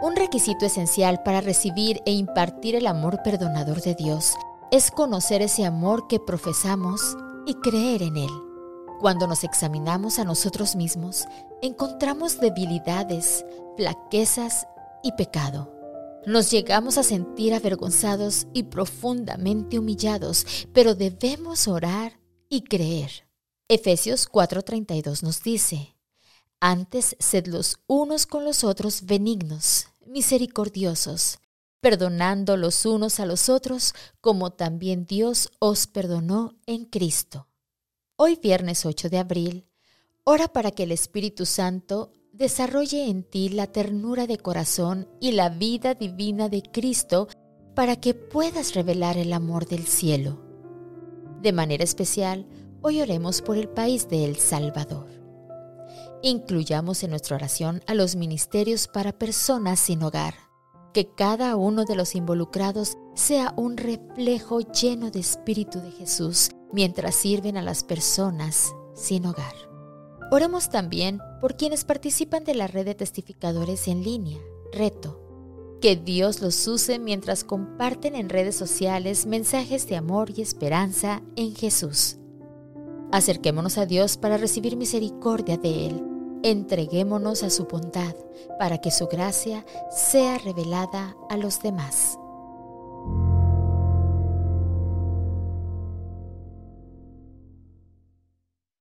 Un requisito esencial para recibir e impartir el amor perdonador de Dios es conocer ese amor que profesamos y creer en él. Cuando nos examinamos a nosotros mismos, encontramos debilidades, flaquezas y pecado. Nos llegamos a sentir avergonzados y profundamente humillados, pero debemos orar y creer. Efesios 4:32 nos dice, Antes sed los unos con los otros benignos, misericordiosos, perdonando los unos a los otros, como también Dios os perdonó en Cristo. Hoy viernes 8 de abril, ora para que el Espíritu Santo desarrolle en ti la ternura de corazón y la vida divina de Cristo para que puedas revelar el amor del cielo. De manera especial, hoy oremos por el país de El Salvador. Incluyamos en nuestra oración a los ministerios para personas sin hogar que cada uno de los involucrados sea un reflejo lleno de Espíritu de Jesús mientras sirven a las personas sin hogar. Oremos también por quienes participan de la red de testificadores en línea, Reto. Que Dios los use mientras comparten en redes sociales mensajes de amor y esperanza en Jesús. Acerquémonos a Dios para recibir misericordia de Él Entreguémonos a su bondad para que su gracia sea revelada a los demás.